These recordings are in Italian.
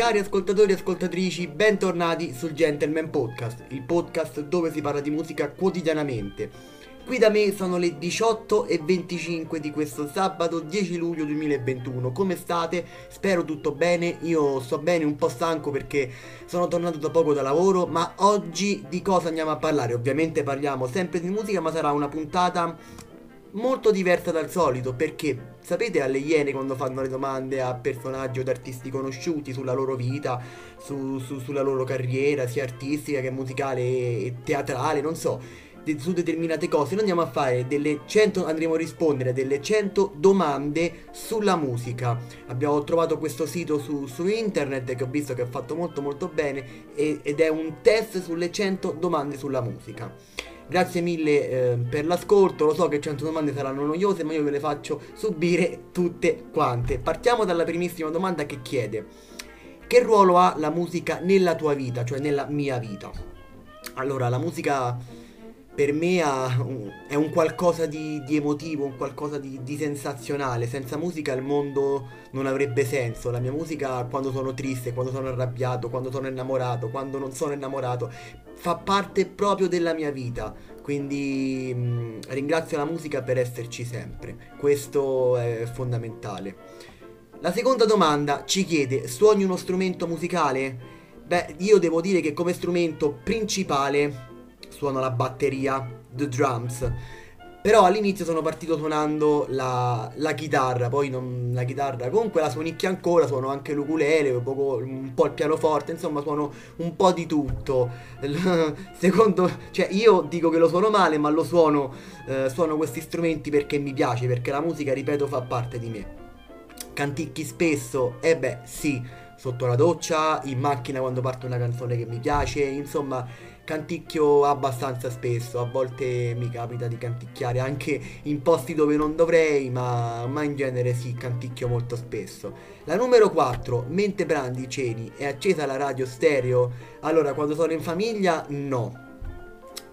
Cari ascoltatori e ascoltatrici, bentornati sul Gentleman Podcast, il podcast dove si parla di musica quotidianamente. Qui da me sono le 18.25 di questo sabato 10 luglio 2021. Come state? Spero tutto bene. Io sto bene, un po' stanco perché sono tornato da poco da lavoro. Ma oggi di cosa andiamo a parlare? Ovviamente parliamo sempre di musica, ma sarà una puntata molto diversa dal solito perché sapete alle Iene quando fanno le domande a personaggi o ad artisti conosciuti sulla loro vita, su, su, sulla loro carriera, sia artistica che musicale e teatrale, non so, de- su determinate cose, noi andiamo a fare delle 100, andremo a rispondere a delle 100 domande sulla musica. Abbiamo trovato questo sito su, su internet che ho visto che ha fatto molto molto bene e, ed è un test sulle 100 domande sulla musica. Grazie mille eh, per l'ascolto, lo so che 100 domande saranno noiose, ma io ve le faccio subire tutte quante. Partiamo dalla primissima domanda che chiede: Che ruolo ha la musica nella tua vita, cioè nella mia vita? Allora, la musica per me ha, è un qualcosa di, di, emotivo, un qualcosa di, di, sensazionale. Senza musica il mondo non avrebbe senso. La mia musica quando sono triste, quando sono arrabbiato, quando sono innamorato, quando non sono innamorato, fa parte proprio della mia vita. Quindi mh, ringrazio la musica per esserci sempre. Questo è fondamentale. La seconda domanda ci chiede, suoni uno strumento musicale? Beh, io devo dire che come strumento principale suono la batteria, the drums. Però all'inizio sono partito suonando la, la chitarra, poi non, la chitarra comunque la suonicchia ancora, suono anche l'ukulele, un, poco, un po' il pianoforte, insomma suono un po' di tutto. Secondo, cioè io dico che lo suono male, ma lo suono, eh, suono questi strumenti perché mi piace, perché la musica, ripeto, fa parte di me. Canticchi spesso? Eh beh, sì, sotto la doccia, in macchina quando parte una canzone che mi piace, insomma canticchio abbastanza spesso, a volte mi capita di canticchiare anche in posti dove non dovrei, ma, ma in genere sì, canticchio molto spesso. La numero 4, mentre brandi i cieli, è accesa la radio stereo? Allora, quando sono in famiglia, no.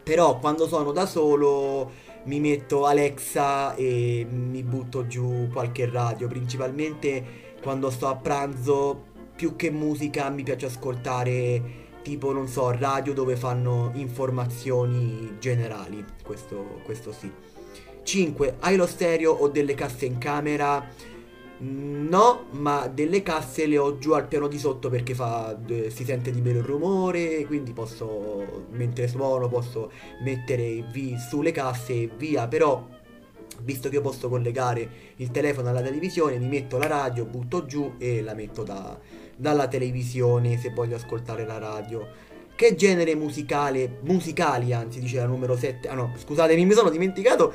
Però quando sono da solo mi metto Alexa e mi butto giù qualche radio, principalmente quando sto a pranzo, più che musica mi piace ascoltare tipo, non so, radio dove fanno informazioni generali, questo, questo sì. 5. Hai lo stereo o delle casse in camera? No, ma delle casse le ho giù al piano di sotto perché fa, si sente di meno il rumore, quindi posso, mentre suono, posso mettere v sulle casse e via, però visto che io posso collegare il telefono alla televisione, mi metto la radio, butto giù e la metto da, dalla televisione se voglio ascoltare la radio. Che genere musicale, musicali anzi dice la numero 7, ah no scusatemi mi sono dimenticato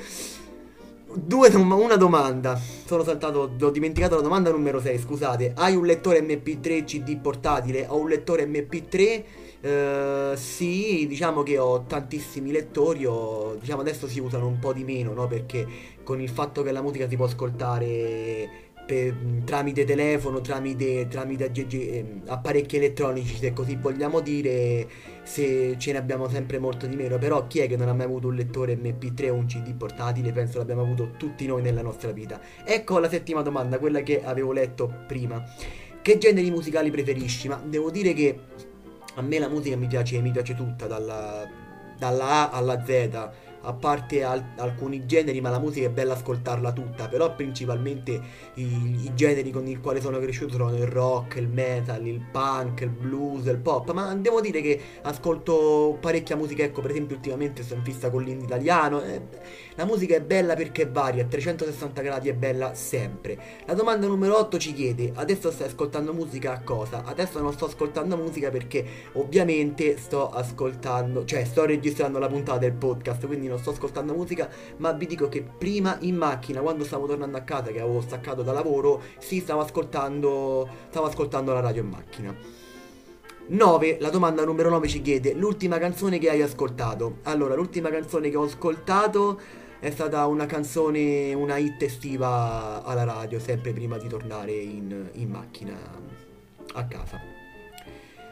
due, una domanda, sono saltato, ho dimenticato la domanda numero 6, scusate, hai un lettore MP3 CD portatile? Ho un lettore MP3 Uh, sì, diciamo che ho tantissimi lettori, ho, diciamo adesso si usano un po' di meno, no? Perché con il fatto che la musica si può ascoltare per, tramite telefono, tramite, tramite ehm, apparecchi elettronici, se così vogliamo dire, se ce ne abbiamo sempre molto di meno. Però chi è che non ha mai avuto un lettore MP3 o un CD portatile? Penso l'abbiamo avuto tutti noi nella nostra vita. Ecco la settima domanda, quella che avevo letto prima. Che generi musicali preferisci? Ma devo dire che a me la musica mi piace, mi piace tutta, dalla, dalla A alla Z a parte al- alcuni generi, ma la musica è bella ascoltarla tutta, però principalmente i, i generi con i quali sono cresciuto sono il rock, il metal, il punk, il blues, il pop, ma devo dire che ascolto parecchia musica, ecco per esempio ultimamente sono in fissa con l'indie italiano, eh, la musica è bella perché varia, a 360 gradi è bella sempre. La domanda numero 8 ci chiede, adesso stai ascoltando musica a cosa? Adesso non sto ascoltando musica perché ovviamente sto ascoltando, cioè sto registrando la puntata del podcast, quindi non sto ascoltando musica, ma vi dico che prima in macchina, quando stavo tornando a casa, che avevo staccato da lavoro, sì, stavo ascoltando, stavo ascoltando la radio in macchina. 9, la domanda numero 9 ci chiede l'ultima canzone che hai ascoltato. Allora, l'ultima canzone che ho ascoltato è stata una canzone, una hit estiva alla radio, sempre prima di tornare in, in macchina a casa.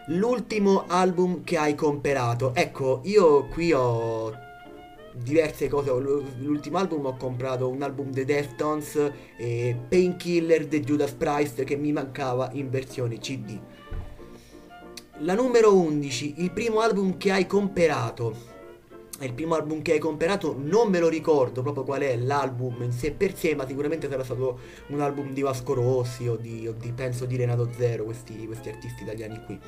L'ultimo album che hai comprato. Ecco, io qui ho diverse cose. L'ultimo album ho comprato un album dei Deftones e Painkiller di Judas Priest che mi mancava in versione CD. La numero 11, il primo album che hai comprato. Il primo album che hai comprato non me lo ricordo proprio qual è l'album in sé per sé, ma sicuramente sarà stato un album di Vasco Rossi o di, o di penso di Renato Zero, questi, questi artisti italiani qui.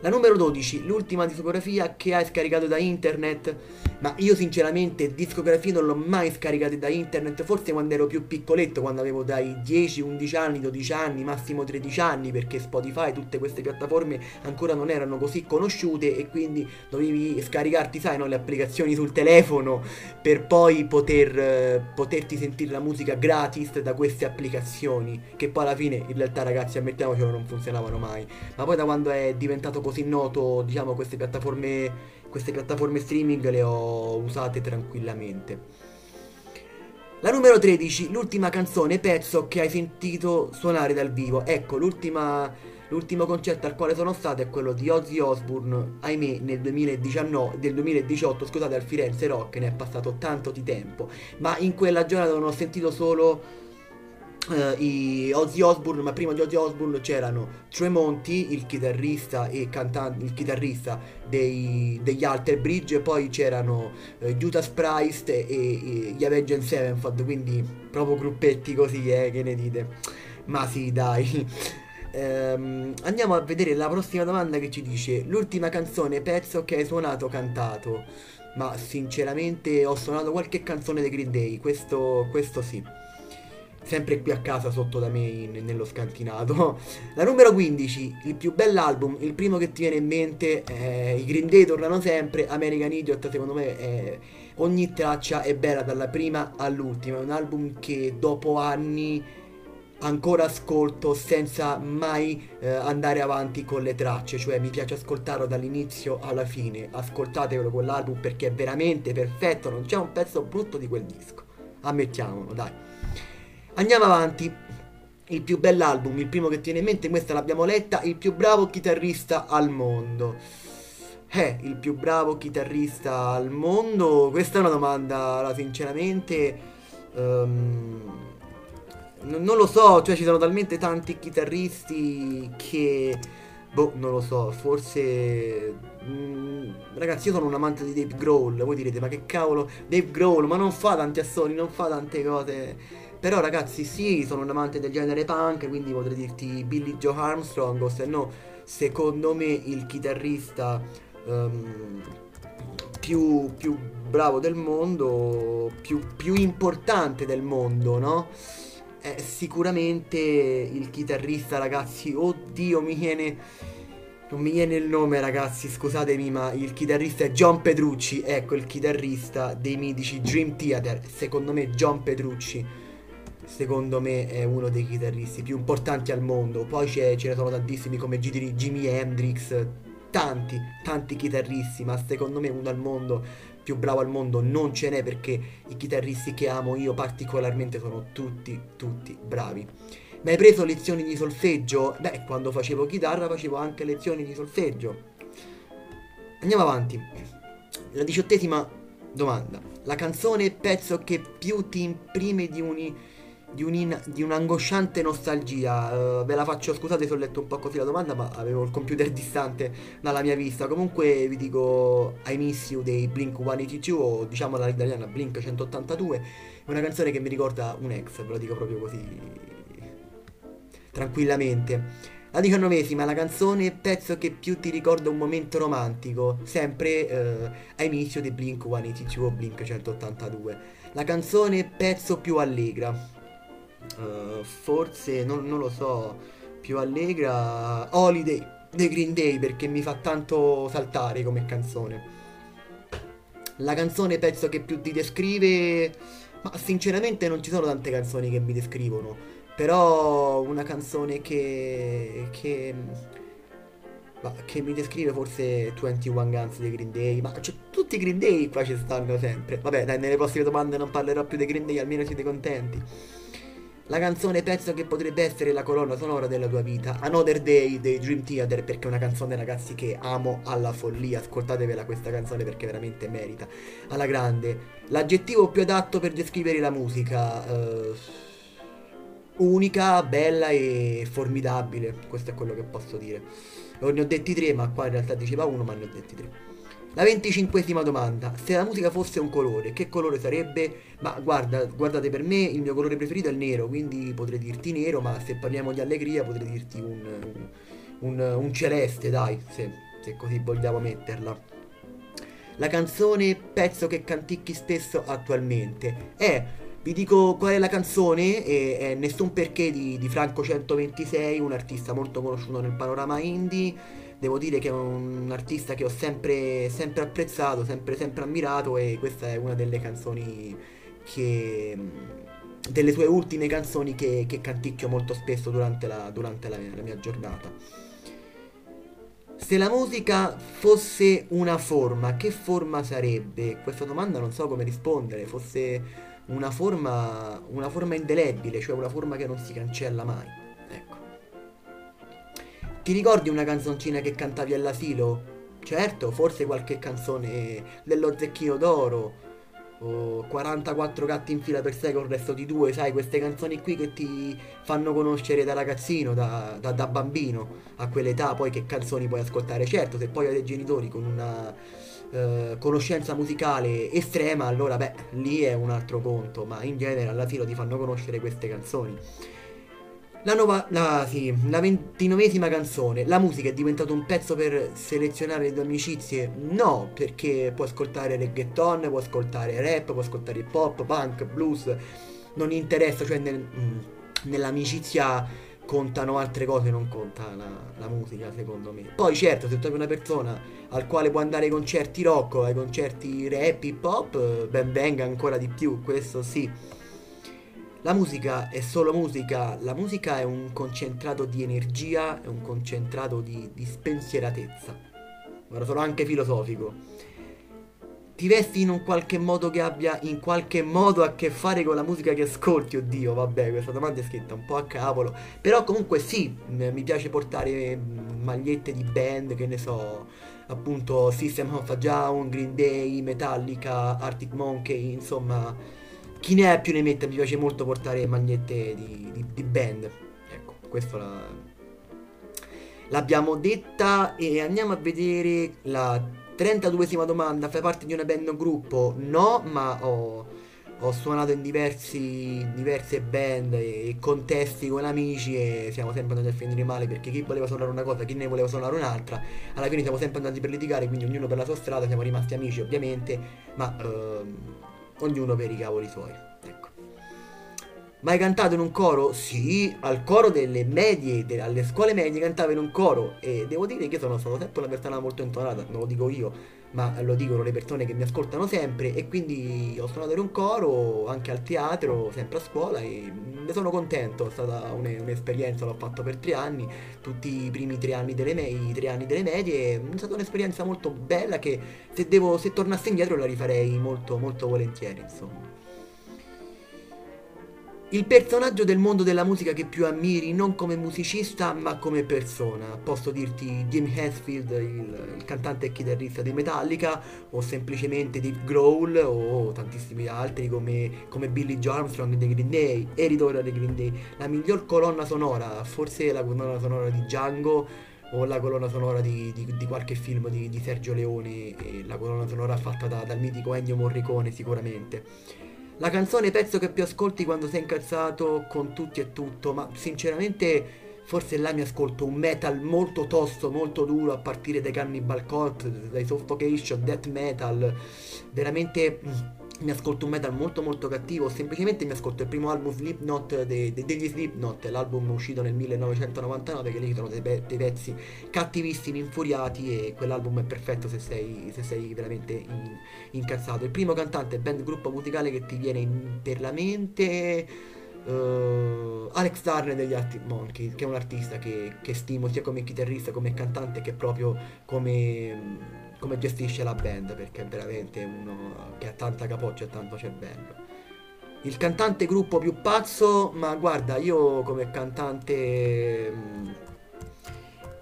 La numero 12, l'ultima discografia che hai scaricato da internet. Ma io sinceramente discografie non l'ho mai scaricate da internet, forse quando ero più piccoletto, quando avevo dai 10, 11 anni, 12 anni, massimo 13 anni, perché Spotify, tutte queste piattaforme ancora non erano così conosciute e quindi dovevi scaricarti, sai, no, le applicazioni sul telefono per poi poter, eh, poterti sentire la musica gratis da queste applicazioni, che poi alla fine in realtà ragazzi ammettiamocelo non funzionavano mai. Ma poi da quando è diventato così noto, diciamo, queste piattaforme, queste piattaforme streaming le ho usate tranquillamente. La numero 13, l'ultima canzone, pezzo che hai sentito suonare dal vivo. Ecco, l'ultimo concerto al quale sono stato è quello di Ozzy Osbourne, ahimè, nel 2019, del 2018, scusate, al Firenze Rock, ne è passato tanto di tempo. Ma in quella giornata non ho sentito solo Uh, i Ozzy Osbourne, ma prima di Ozzy Osbourne c'erano Tremonti, il chitarrista e cantante, il chitarrista dei, degli Alter Bridge, poi c'erano uh, Judas Priest e, e, gli Avenged Sevenfold, quindi proprio gruppetti così, eh, che ne dite? Ma sì, dai. um, andiamo a vedere la prossima domanda che ci dice l'ultima canzone, pezzo che hai suonato o cantato. Ma sinceramente ho suonato qualche canzone dei Green Day, questo, questo sì sempre qui a casa sotto da me in, nello scantinato. La numero 15, il più bell'album, il primo che ti viene in mente, eh, i Green Day tornano sempre, American Idiot secondo me è, ogni traccia è bella dalla prima all'ultima, è un album che dopo anni ancora ascolto senza mai eh, andare avanti con le tracce, cioè mi piace ascoltarlo dall'inizio alla fine, ascoltatevelo quell'album perché è veramente perfetto, non c'è un pezzo brutto di quel disco, ammettiamolo, dai. Andiamo avanti. Il più bell'album, il primo che tiene in mente, questa l'abbiamo letta, il più bravo chitarrista al mondo. Eh, il più bravo chitarrista al mondo? Questa è una domanda, sinceramente... Um, non lo so, cioè ci sono talmente tanti chitarristi che... Boh, non lo so, forse... Mm, ragazzi, io sono un amante di Dave Grohl, voi direte, ma che cavolo, Dave Grohl, ma non fa tanti assoni, non fa tante cose però ragazzi sì, sono un amante del genere punk, quindi potrei dirti Billy Joe Armstrong o se no, secondo me il chitarrista um, più, più, bravo del mondo, più, più importante del mondo, no? È sicuramente il chitarrista ragazzi, oddio mi viene... Non mi viene il nome ragazzi, scusatemi, ma il chitarrista è John Petrucci, ecco il chitarrista dei mitici Dream Theater, secondo me John Petrucci secondo me è uno dei chitarristi più importanti al mondo. Poi ce ne sono tantissimi come Jimi Hendrix, tanti, tanti chitarristi, ma secondo me uno al mondo più bravo al mondo non ce n'è perché i chitarristi che amo io particolarmente sono tutti, tutti bravi. Ma hai preso lezioni di solfeggio? Beh, quando facevo chitarra facevo anche lezioni di solfeggio. Andiamo avanti. La diciottesima domanda. La canzone pezzo che più ti imprime di, uni, di, un di un'angosciante nostalgia. Uh, ve la faccio, scusate se ho letto un po' così la domanda, ma avevo il computer distante dalla mia vista. Comunque vi dico I Miss You dei Blink 182 o diciamo dall'italiana Blink 182. È una canzone che mi ricorda un ex, ve lo dico proprio così tranquillamente. La diciannovesima, la canzone pezzo che più ti ricorda un momento romantico, sempre eh, a inizio di Blink 182 o Blink 182. La canzone pezzo più allegra, Uh, forse, non, non, lo so, più allegra. Holiday dei Green Day perché mi fa tanto saltare come canzone. La canzone pezzo che più ti descrive. Ma sinceramente non ci sono tante canzoni che mi descrivono. Però una canzone che. che. Ma che mi descrive forse 21 Guns dei Green Day. Ma cioè, tutti i Green Day qua ci stanno sempre. Vabbè, dai, nelle prossime domande non parlerò più dei Green Day, almeno siete contenti. La canzone penso che potrebbe essere la colonna sonora della tua vita. Another Day dei Dream Theater perché è una canzone ragazzi che amo alla follia. Ascoltatevela questa canzone perché veramente merita. Alla grande. L'aggettivo più adatto per descrivere la musica. Uh, unica, bella e formidabile. Questo è quello che posso dire. ne ho detti tre, ma qua in realtà diceva uno, ma ne ho detti tre. La venticinquesima domanda, se la musica fosse un colore, che colore sarebbe? Ma guarda, guardate per me il mio colore preferito è il nero, quindi potrei dirti nero, ma se parliamo di allegria potrei dirti un, un, un, un celeste, dai, se, se così vogliamo metterla. La canzone, pezzo che canticchi spesso attualmente, è vi dico qual è la canzone, è, è Nessun perché di, di, Franco 126, un artista molto conosciuto nel panorama indie. Devo dire che è un artista che ho sempre, sempre apprezzato, sempre, sempre ammirato e questa è una delle canzoni che... delle sue ultime canzoni che, che canticchio molto spesso durante la, durante la mia, la mia giornata. Se la musica fosse una forma, che forma sarebbe? Questa domanda non so come rispondere, fosse una forma, una forma indelebile, cioè una forma che non si cancella mai. Ti ricordi una canzoncina che cantavi all'asilo? Certo, forse qualche canzone dello Zecchino d'Oro o 44 gatti in fila per sé con il resto di due, sai, queste canzoni qui che ti fanno conoscere da ragazzino, da, da, da bambino, a quell'età, poi che canzoni puoi ascoltare. Certo, se poi hai dei genitori con una eh, conoscenza musicale estrema, allora beh, lì è un altro conto, ma in genere alla fine ti fanno conoscere queste canzoni. La, nuova, la, sì, la ventinovesima canzone, la musica è diventata un pezzo per selezionare le amicizie? No, perché puoi ascoltare reggaeton, puoi ascoltare rap, puoi ascoltare hip hop, punk, blues, non interessa, cioè nel, mm, nell'amicizia contano altre cose, non conta la, la, musica, secondo me. Poi, certo, se trovi una persona al quale può andare ai concerti rock o ai concerti rap, hip hop, ben venga ancora di più, questo sì. La musica è solo musica, la musica è un concentrato di energia, è un concentrato di, di spensieratezza. Ora sono anche filosofico ti vesti in un qualche modo che abbia in qualche modo a che fare con la musica che ascolti? Oddio, vabbè, questa domanda è scritta un po' a cavolo. Però comunque sì, mi piace portare magliette di band, che ne so, appunto System of a Down, Green Day, Metallica, Arctic Monkey, insomma, chi ne ha più ne mette, mi piace molto portare magliette di, di, di band. Ecco, questo la... l'abbiamo detta e andiamo a vedere la 32esima domanda, fai parte di una band o gruppo? No, ma ho, ho suonato in diversi, diverse band e contesti con amici e siamo sempre andati a finire male perché chi voleva suonare una cosa, chi ne voleva suonare un'altra. Alla fine siamo sempre andati per litigare, quindi ognuno per la sua strada, siamo rimasti amici ovviamente, ma ehm, ognuno per i cavoli suoi. Ecco. Mai cantato in un coro? Sì, al coro delle medie, de- alle scuole medie cantavo in un coro e devo dire che sono stato sempre una persona molto intonata, non lo dico io, ma lo dicono le persone che mi ascoltano sempre e quindi ho suonato in un coro anche al teatro, sempre a scuola e ne sono contento, è stata un- un'esperienza, l'ho fatto per tre anni, tutti i primi tre anni delle, me- tre anni delle medie, è stata un'esperienza molto bella che se, devo, se tornassi indietro la rifarei molto molto volentieri insomma. Il personaggio del mondo della musica che più ammiri non come musicista ma come persona. Posso dirti Jim Hansfield, il, il cantante e chitarrista di Metallica, o semplicemente Dave Grohl, o tantissimi altri come, come Billy Joe Armstrong dei Green Day, Eridora dei Green Day. La miglior colonna sonora, forse la colonna sonora di Django, o la colonna sonora di, di, di qualche film di, di, Sergio Leone, e la colonna sonora fatta da, dal mitico Ennio Morricone sicuramente. La canzone pezzo che più ascolti quando sei incazzato con tutti e tutto, ma sinceramente forse là mi ascolto un metal molto tosto, molto duro, a partire dai Cannibal Corpse, dai Suffocation, Death Metal, veramente mm, mi ascolto un metal molto molto cattivo, semplicemente mi ascolto il primo album Slipknot de, de, degli Slipknot, l'album uscito nel 1999 che lì sono dei, dei, pezzi cattivissimi, infuriati e quell'album è perfetto se sei, se sei veramente in, incazzato. Il primo cantante, band gruppo musicale che ti viene in, per la mente... Uh, Alex Turner degli Arctic Monkeys, che è un artista che, che stimo sia come chitarrista, come cantante che proprio come come gestisce la band perché è veramente uno che ha tanta capoccia e tanto cervello. Il cantante gruppo più pazzo, ma guarda, io come cantante mm,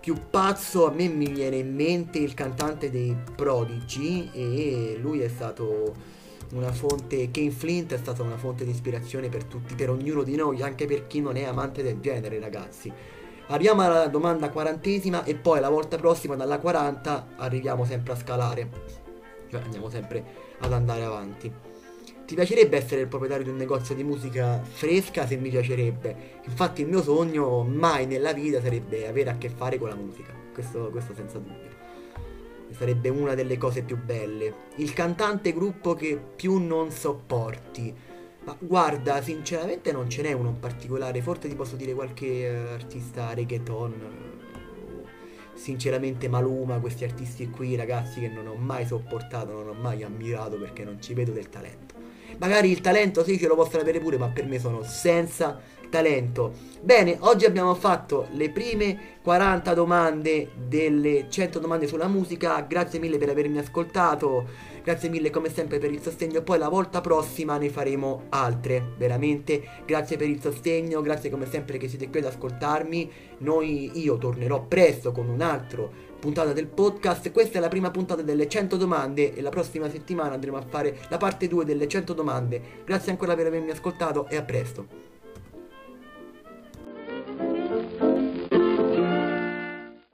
più pazzo a me mi viene in mente il cantante dei Prodigy e lui è stato una fonte, Kane Flint è stata una fonte di ispirazione per tutti, per ognuno di noi, anche per chi non è amante del genere, ragazzi Arriviamo alla domanda quarantesima e poi la volta prossima dalla 40 arriviamo sempre a scalare. Cioè andiamo sempre ad andare avanti. Ti piacerebbe essere il proprietario di un negozio di musica fresca? Se mi piacerebbe. Infatti il mio sogno mai nella vita sarebbe avere a che fare con la musica. Questo, questo senza dubbio. Sarebbe una delle cose più belle. Il cantante gruppo che più non sopporti. Ma guarda, sinceramente non ce n'è uno in particolare. Forse ti posso dire qualche uh, artista reggaeton. Sinceramente Maluma, questi artisti qui, ragazzi, che non ho mai sopportato, non ho mai ammirato perché non ci vedo del talento. Magari il talento sì ce lo possono avere pure, ma per me sono senza talento. Bene, oggi abbiamo fatto le prime 40 domande delle 100 domande sulla musica. Grazie mille per avermi ascoltato. Grazie mille come sempre per il sostegno. Poi la volta prossima ne faremo altre. Veramente. Grazie per il sostegno. Grazie come sempre che siete qui ad ascoltarmi. Noi, io tornerò presto con un altro puntata del podcast. Questa è la prima puntata delle 100 domande e la prossima settimana andremo a fare la parte 2 delle 100 domande. Grazie ancora per avermi ascoltato e a presto.